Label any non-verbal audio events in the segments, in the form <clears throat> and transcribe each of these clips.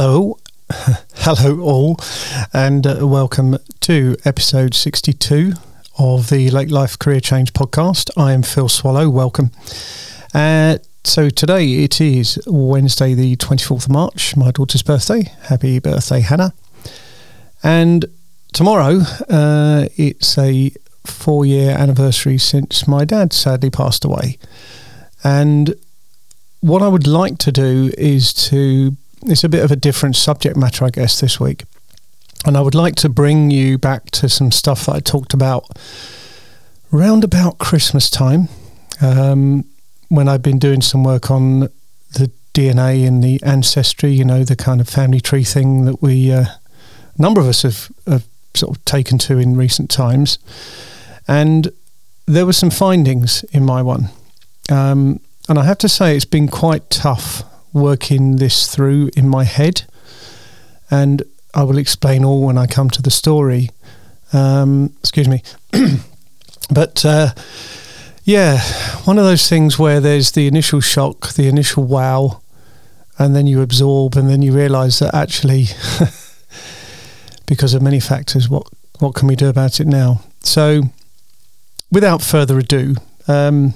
Hello, <laughs> hello all, and uh, welcome to episode 62 of the Late Life Career Change podcast. I am Phil Swallow. Welcome. Uh, so today it is Wednesday, the 24th of March, my daughter's birthday. Happy birthday, Hannah. And tomorrow uh, it's a four year anniversary since my dad sadly passed away. And what I would like to do is to it's a bit of a different subject matter, I guess, this week. And I would like to bring you back to some stuff that I talked about round about Christmas time um, when I've been doing some work on the DNA and the ancestry, you know, the kind of family tree thing that we, uh, a number of us have, have sort of taken to in recent times. And there were some findings in my one. Um, and I have to say, it's been quite tough working this through in my head. And I will explain all when I come to the story. Um, excuse me. <clears throat> but uh, yeah, one of those things where there's the initial shock, the initial wow, and then you absorb, and then you realise that actually, <laughs> because of many factors, what what can we do about it now? So, without further ado, um,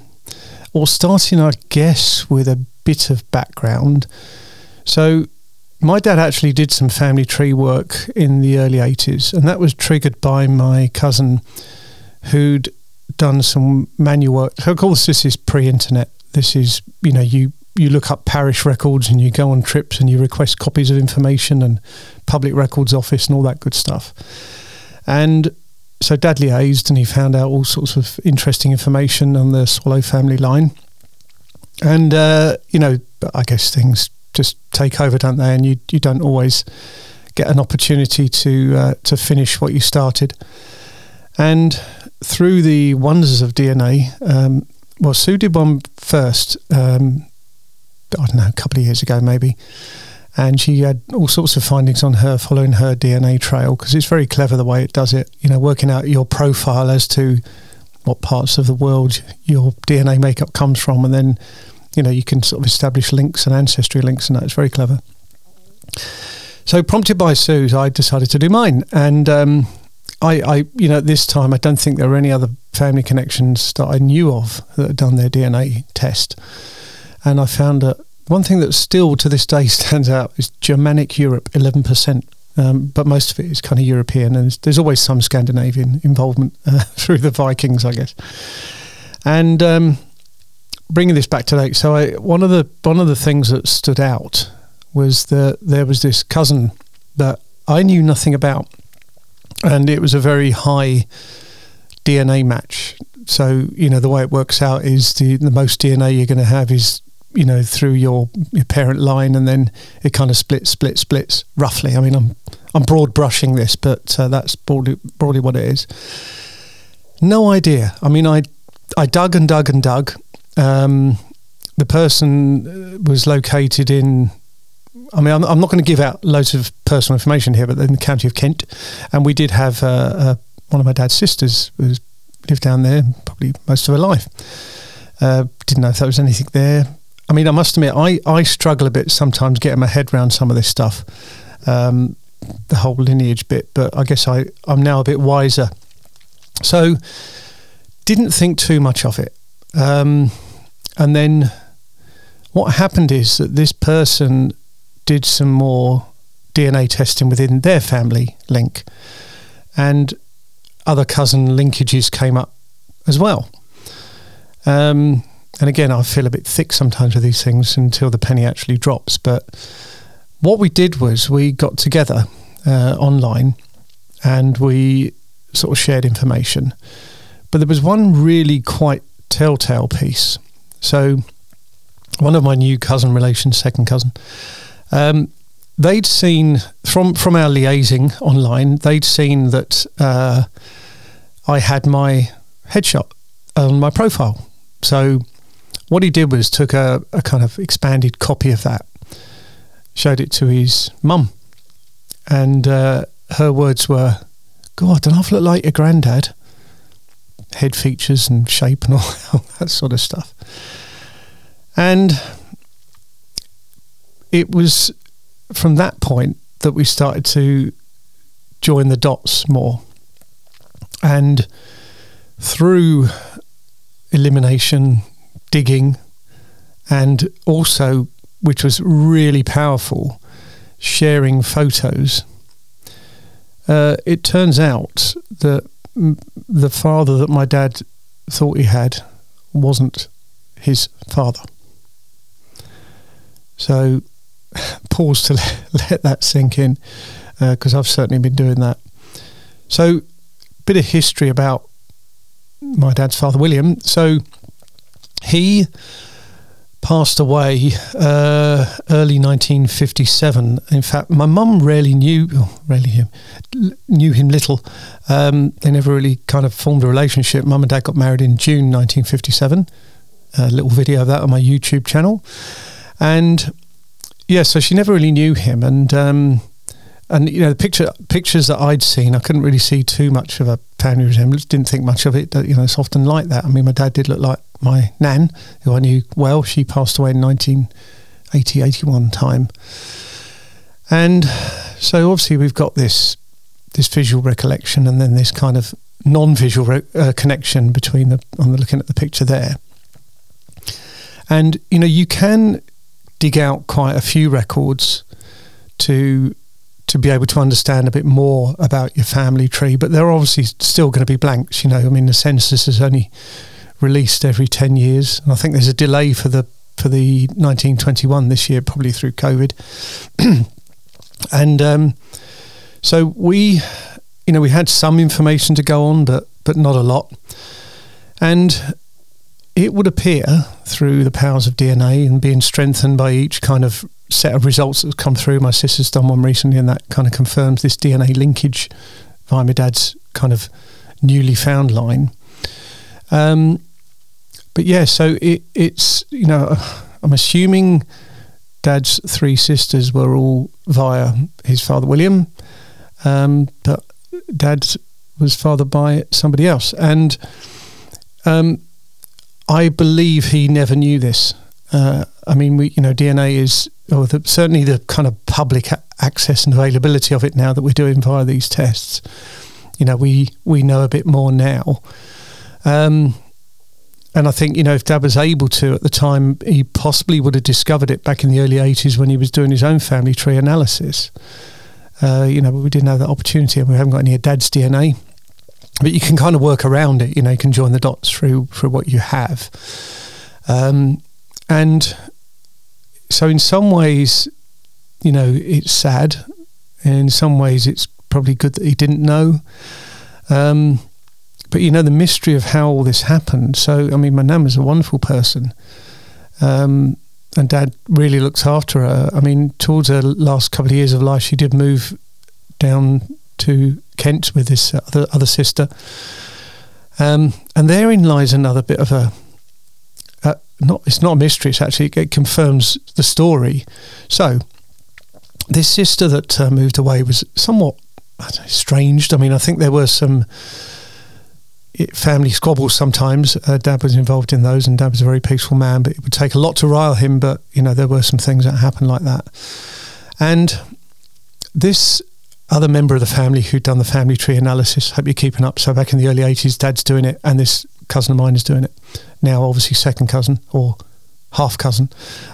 or starting, I guess, with a bit of background. So, my dad actually did some family tree work in the early 80s, and that was triggered by my cousin who'd done some manual work. Of course, this is pre internet. This is, you know, you, you look up parish records and you go on trips and you request copies of information and public records office and all that good stuff. And so dad liaised and he found out all sorts of interesting information on the Swallow family line. And, uh, you know, I guess things just take over, don't they? And you, you don't always get an opportunity to, uh, to finish what you started. And through the wonders of DNA, um, well, Sue did one first, um, I don't know, a couple of years ago maybe. And she had all sorts of findings on her following her DNA trail because it's very clever the way it does it, you know, working out your profile as to what parts of the world your DNA makeup comes from. And then, you know, you can sort of establish links and ancestry links, and that's very clever. So, prompted by Sue, I decided to do mine. And, um, I, I, you know, at this time, I don't think there were any other family connections that I knew of that had done their DNA test. And I found that one thing that still to this day <laughs> stands out is Germanic Europe, 11%. Um, but most of it is kind of European, and there's, always some Scandinavian involvement <laughs> uh, through the Vikings, I guess. And um, bringing this back to today, so I, one of the one of the things that stood out was that there was this cousin that I knew nothing about, and it was a very high DNA match. So you know the way it works out is the the most DNA you're going to have is you know through your, your parent line, and then it kind of splits, splits, splits roughly. I mean, I'm I'm broad brushing this, but uh, that's broadly broadly what it is. No idea. I mean, I I dug and dug and dug. Um, the person was located in. I mean, I'm, not going to give out loads of personal information here, but in the county of Kent, and we did have uh, uh, one of my dad's sisters was lived down there probably most of her life. Uh, didn't know if there was anything there. I mean, I must admit, I, I struggle a bit sometimes getting my head around some of this stuff, um, the whole lineage bit, but I guess I, I'm now a bit wiser. So, didn't think too much of it. Um, and then what happened is that this person did some more DNA testing within their family link, and other cousin linkages came up as well. Um, and again, I feel a bit thick sometimes with these things until the penny actually drops. But what we did was we got together uh, online and we sort of shared information. But there was one really quite telltale piece. So, one of my new cousin relations, second cousin, um, they'd seen from from our liaising online, they'd seen that uh, I had my headshot on my profile. So what he did was took a, a kind of expanded copy of that, showed it to his mum, and uh, her words were, "God, don't I look like your granddad?" Head features and shape and all, <laughs> all that sort of stuff, and it was from that point that we started to join the dots more. And through elimination, digging, and also, which was really powerful, sharing photos. Uh, it turns out that the father that my dad thought he had wasn't his father. So, <sighs> pause to <laughs> let that sink in because uh, I've certainly been doing that. So, bit of history about my dad's father, William. So, he passed away uh, early 1957. In fact, my mum rarely knew, oh, rarely him, knew him little. Um, they never really kind of formed a relationship. Mum and dad got married in June 1957. A little video of that on my YouTube channel, and yeah, so she never really knew him, and um, and you know the picture pictures that I'd seen, I couldn't really see too much of a family resemblance. Didn't think much of it. You know, it's often like that. I mean, my dad did look like my nan, who I knew well. She passed away in 1980, 81 time, and so obviously we've got this this visual recollection, and then this kind of non-visual re- uh, connection between the. I'm looking at the picture there, and you know you can dig out quite a few records to to be able to understand a bit more about your family tree. But there are obviously still going to be blanks. You know, I mean, the census is only released every ten years, and I think there's a delay for the for the 1921 this year, probably through COVID. <clears throat> and um, so we, you know, we had some information to go on, but but not a lot. And it would appear through the powers of DNA and being strengthened by each kind of set of results that's come through. My sister's done one recently, and that kind of confirms this DNA linkage via my dad's kind of newly found line. Um, but yeah, so it, it's you know I'm assuming dad's three sisters were all via his father William, um, but dad was fathered by somebody else, and um, I believe he never knew this. Uh, I mean, we, you know, DNA is, or the, certainly the kind of public access and availability of it now that we're doing via these tests. You know, we we know a bit more now. Um, and I think you know if Dad was able to at the time, he possibly would have discovered it back in the early '80s when he was doing his own family tree analysis. Uh, you know, but we didn't have that opportunity, and we haven't got any of Dad's DNA but you can kind of work around it. You know, you can join the dots through through what you have, um, and so in some ways, you know, it's sad. In some ways, it's probably good that he didn't know. Um, but you know the mystery of how all this happened. So I mean, my nan was a wonderful person, um, and Dad really looks after her. I mean, towards her last couple of years of life, she did move down to Kent with this other, other sister. Um, and therein lies another bit of a, uh, not it's not a mystery. It's actually it confirms the story. So this sister that uh, moved away was somewhat estranged. I mean, I think there were some family squabbles sometimes. Uh, Dad was involved in those, and Dad was a very peaceful man, but it would take a lot to rile him. But you know, there were some things that happened like that, and this other member of the family who'd done the family tree analysis. Hope you're keeping up. So back in the early 80s, dad's doing it, and this cousin of mine is doing it. Now, obviously, second cousin or half cousin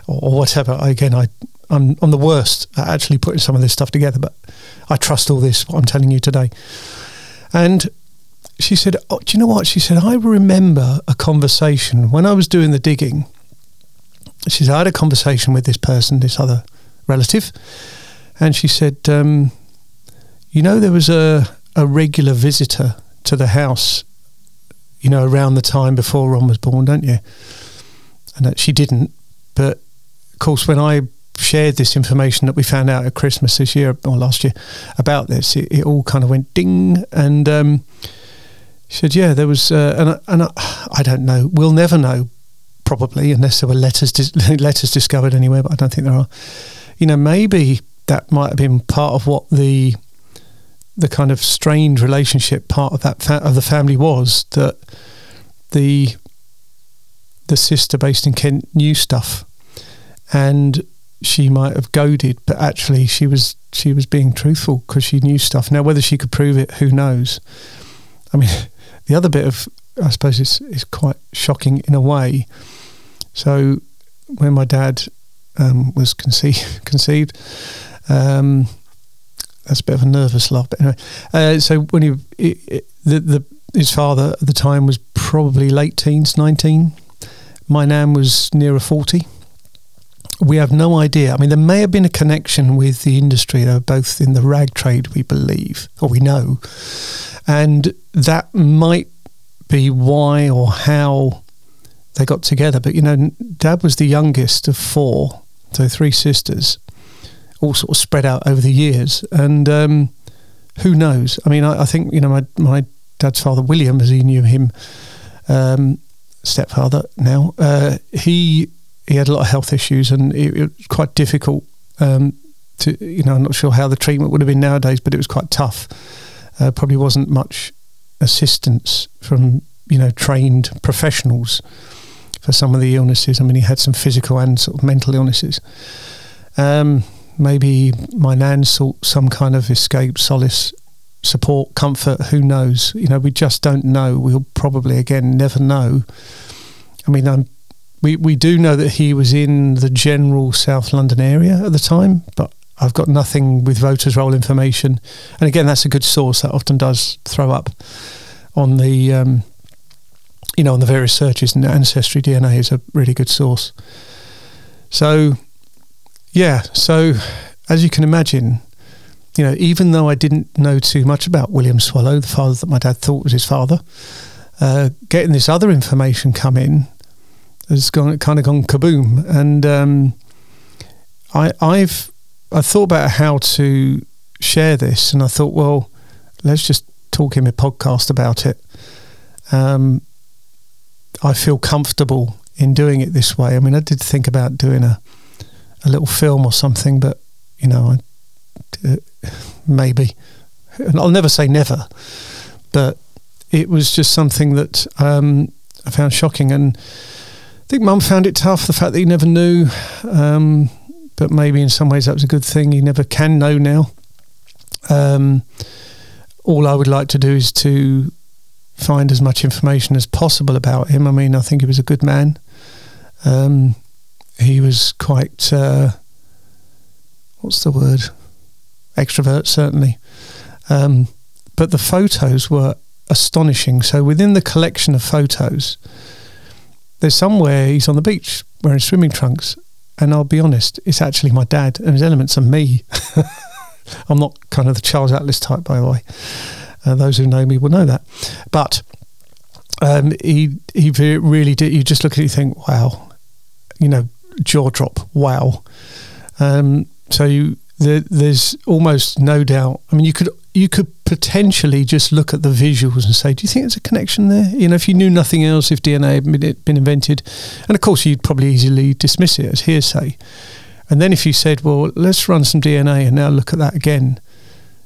or, or whatever. Again, I, I'm, I'm the worst at actually putting some of this stuff together, but I trust all this, what I'm telling you today. And she said, oh, Do you know what? She said, I remember a conversation when I was doing the digging. She said, I had a conversation with this person, this other relative, and she said, um, you know, there was a, a regular visitor to the house, you know, around the time before Ron was born, don't you? And that she didn't. But of course, when I shared this information that we found out at Christmas this year or last year about this, it, it all kind of went ding. And um, she said, "Yeah, there was," uh, and and I, I, don't know. We'll never know, probably, unless there were letters dis- <laughs> letters discovered anywhere. But I don't think there are. You know, maybe that might have been part of what the the kind of strained relationship part of that fa- of the family was that the the sister based in Kent knew stuff, and she might have goaded, but actually she was she was being truthful because she knew stuff. Now, whether she could prove it, who knows? I mean, the other bit of I suppose is is quite shocking in a way. So, when my dad um, was conceived, <laughs> conceived um, that's a bit of a nervous laugh. But anyway, uh, so when he it, it, the the his father at the time was probably late teens, nineteen. My nan was nearer forty we have no idea. I mean, there may have been a connection with the industry. Were both in the rag trade, we believe, or we know. And that might be why or how they got together. But, you know, dad was the youngest of four, so three sisters, all sort of spread out over the years. And um, who knows? I mean, I, I, think, you know, my, my dad's father, William, as he knew him, um, stepfather now, uh, he he had a lot of health issues, and it, it was quite difficult. Um, to you know, I'm not sure how the treatment would have been nowadays, but it was quite tough. Uh, probably wasn't much assistance from you know trained professionals for some of the illnesses. I mean, he had some physical and sort of mental illnesses. Um, maybe my nan sought some kind of escape, solace, support, comfort. Who knows? You know, we just don't know. We'll probably again never know. I mean, I'm we we do know that he was in the general South London area at the time, but I've got nothing with voters' roll information. And again, that's a good source that often does throw up on the um, you know on the various searches. And ancestry DNA is a really good source. So yeah, so as you can imagine, you know, even though I didn't know too much about William Swallow, the father that my dad thought was his father, uh, getting this other information come in has gone kind of gone kaboom. And um, I, I've I thought about how to share this, and I thought, well, let's just talk in a podcast about it. Um, I feel comfortable in doing it this way. I mean, I did think about doing a a little film or something, but you know, I, uh, maybe. And I'll never say never, but it was just something that um, I found shocking and think mum found it tough, the fact that he never knew. Um, but maybe in some ways that was a good thing. He never can know now. Um, all I would like to do is to find as much information as possible about him. I mean, I think he was a good man. Um, he was quite, uh, what's the word? Extrovert, certainly. Um, but the photos were astonishing. So within the collection of photos, there's somewhere he's on the beach wearing swimming trunks, and I'll be honest, it's actually my dad, and his elements are me. <laughs> I'm not kind of the Charles Atlas type, by the way. Uh, those who know me will know that. But um, he he really did. You just look at it, and think, wow, you know, jaw drop, wow. Um, so you, there, there's almost no doubt. I mean, you could you could potentially just look at the visuals and say, do you think there's a connection there? You know, if you knew nothing else, if DNA had been invented, and of course you'd probably easily dismiss it as hearsay. And then if you said, well, let's run some DNA and now look at that again,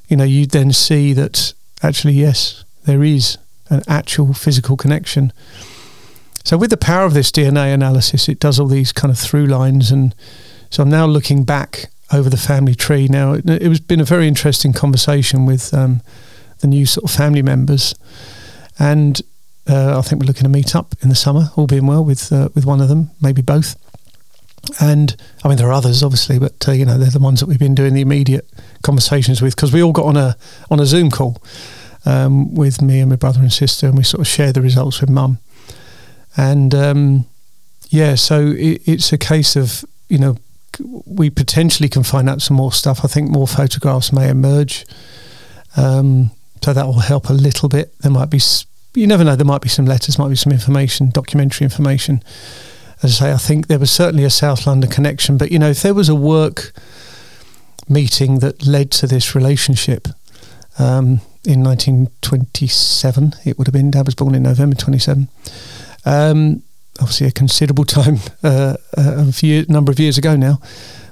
you know, you'd then see that actually, yes, there is an actual physical connection. So with the power of this DNA analysis, it does all these kind of through lines. And so I'm now looking back over the family tree. Now, it, it was been a very interesting conversation with um, the new sort of family members, and uh, I think we're looking to meet up in the summer, all being well, with uh, with one of them, maybe both. And I mean, there are others, obviously, but uh, you know, they're the ones that we've been doing the immediate conversations with because we all got on a on a Zoom call um, with me and my brother and sister, and we sort of shared the results with mum. And um, yeah, so it, it's a case of you know we potentially can find out some more stuff. I think more photographs may emerge, um, so that will help a little bit. There might be, you never know, there might be some letters, might be some information, documentary information. As I say, I think there was certainly a South London connection, but you know, if there was a work meeting that led to this relationship um, in 1927, it would have been. Dad was born in November 27. Um, obviously a considerable time, uh, a few number of years ago now.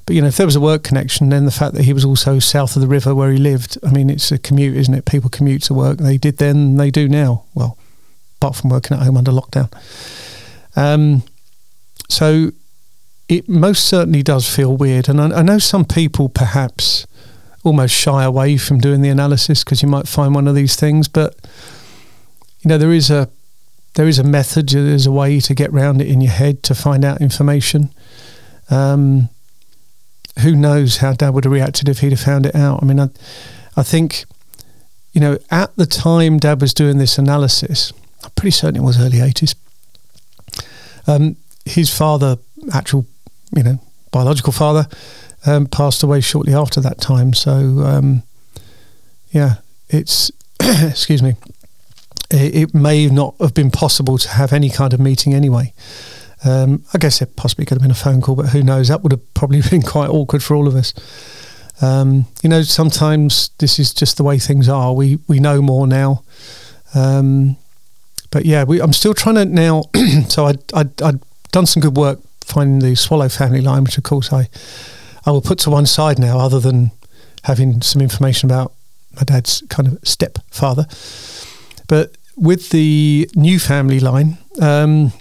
But you know, if there was a work connection, then the fact that he was also south of the river where he lived, I mean, it's a commute, isn't it? People commute to work. They did then, they do now. Well, apart from working at home under lockdown. Um, so it most certainly does feel weird. And I, I know some people perhaps almost shy away from doing the analysis because you might find one of these things, but you know there is a there is a method, there's a way to get around it in your head to find out information. Um, who knows how Dad would have reacted if he'd have found it out? I mean, I, I think, you know, at the time Dad was doing this analysis, I'm pretty certain it was early 80s. Um, his father, actual, you know, biological father, um, passed away shortly after that time. So, um, yeah, it's, <coughs> excuse me, it, may not have been possible to have any kind of meeting anyway. Um, I guess it possibly could have been a phone call, but who knows? That would have probably <laughs> been quite awkward for all of us. Um, you know, sometimes this is just the way things are. We we know more now. Um, but yeah, we, I'm still trying to now. <clears throat> so I I I'd done some good work finding the Swallow family line, which of course I I will put to one side now, other than having some information about my dad's kind of stepfather. But with the new family line, um,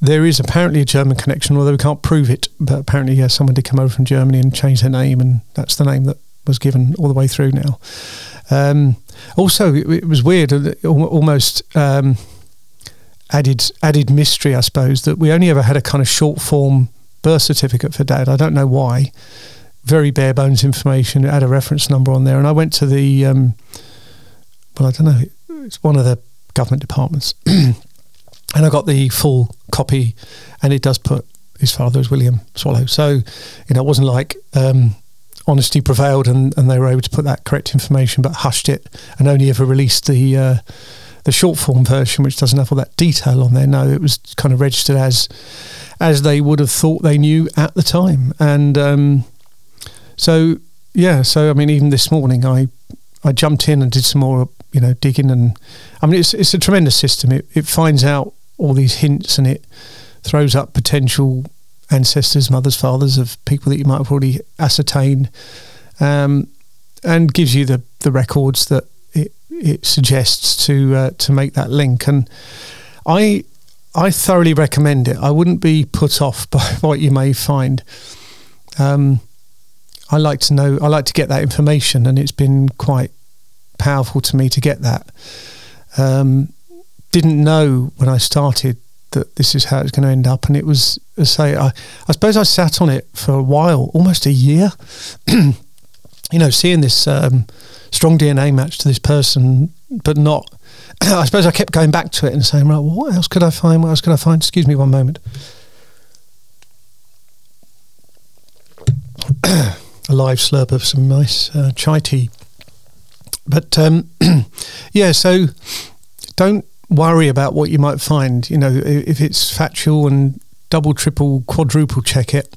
there is apparently a German connection, although we can't prove it. But apparently, yeah, someone did come over from Germany and change their name, and that's the name that was given all the way through now. Um, also, it, it, was weird, almost um, added added mystery, I suppose, that we only ever had a kind of short form birth certificate for Dad. I don't know why. Very bare bones information. It had a reference number on there, and I went to the um, well, I don't know. It's one of the government departments. <clears throat> and I got the full copy, and it does put his father as William Swallow. So, you know, it wasn't like um, honesty prevailed and, and they were able to put that correct information, but hushed it and only ever released the uh, the short form version, which doesn't have all that detail on there. No, it was kind of registered as as they would have thought they knew at the time, and um, so yeah. So I mean, even this morning, I I jumped in and did some more, you know, digging, and I mean, it's it's a tremendous system. It it finds out all these hints and it throws up potential ancestors, mothers, fathers of people that you might have already ascertained, um, and gives you the the records that it it suggests to uh, to make that link. And I I thoroughly recommend it. I wouldn't be put off <laughs> by what you may find. Um, I like to know. I like to get that information, and it's been quite powerful to me to get that. Um, didn't know when I started that this is how it's going to end up. And it was, I say, I, I suppose I sat on it for a while, almost a year. <clears throat> you know, seeing this um, strong DNA match to this person, but not. <clears throat> I suppose I kept going back to it and saying, right, well, what else could I find? What else could I find? Excuse me one moment. <clears throat> a live slurp of some nice uh, chai tea. But um, <clears throat> yeah, so don't worry about what you might find. You know, if it's factual and double, triple, quadruple check it.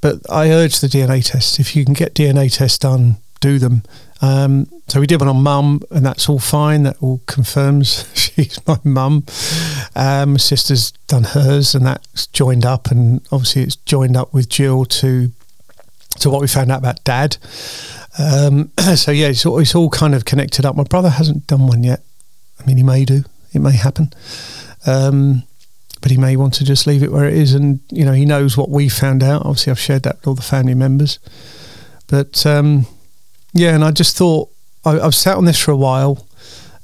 But I urge the DNA tests. If you can get DNA tests done, do them. Um, so we did one on mum, and that's all fine. That all confirms <laughs> she's my mum. Um, my sister's done hers, and that's joined up, and obviously it's joined up with Jill to to what we found out about dad. Um, <clears throat> so yeah, it's all, it's all kind of connected up. My brother hasn't done one yet. I mean, he may do. It may happen. Um, but he may want to just leave it where it is. And, you know, he knows what we found out. Obviously, I've shared that with all the family members. But, um, yeah, and I just thought, I, have sat on this for a while.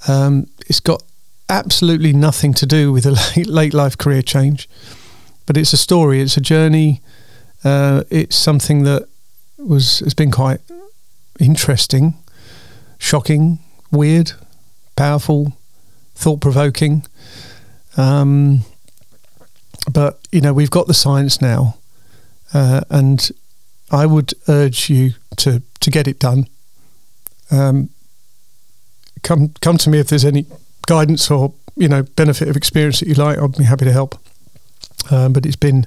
Um, it's got absolutely nothing to do with a <laughs> late, late, life career change. But it's a story, it's a journey. Uh, it's something that was has been quite interesting, shocking, weird, powerful, thought provoking. Um, but you know, we've got the science now, uh, and I would urge you to to get it done. Um, come come to me if there's any guidance or you know benefit of experience that you like. I'd be happy to help. Um, but it's been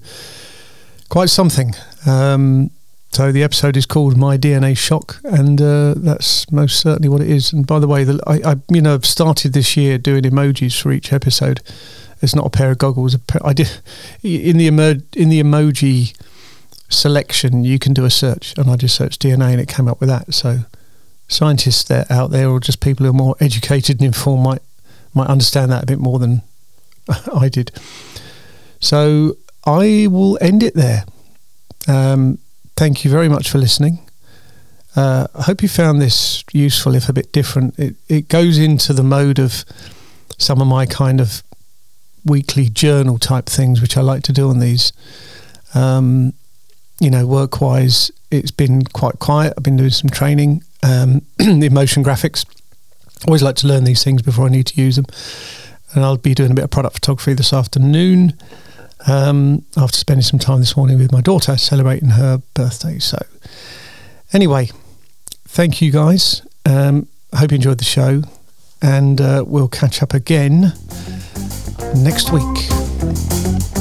quite something. Um, so the episode is called "My DNA Shock," and uh, that's most certainly what it is. And by the way, the, I, I, you know I've started this year doing emojis for each episode. It's not a pair of goggles. Pair, I did in the emo, in the emoji selection. You can do a search, and I just searched DNA, and it came up with that. So scientists that out there, or just people who are more educated and informed, might might understand that a bit more than <laughs> I did. So I will end it there. Um, thank you very much for listening. Uh, I hope you found this useful, if a bit different. It, it goes into the mode of some of my kind of weekly journal type things, which I like to do on these. Um, you know, work wise, it's been quite quiet. I've been doing some training, um, <clears throat> the motion graphics. Always like to learn these things before I need to use them. And I'll be doing a bit of product photography this afternoon um, after spending some time this morning with my daughter celebrating her birthday. So, anyway, thank you guys. Um, hope you enjoyed the show, and uh, we'll catch up again next week.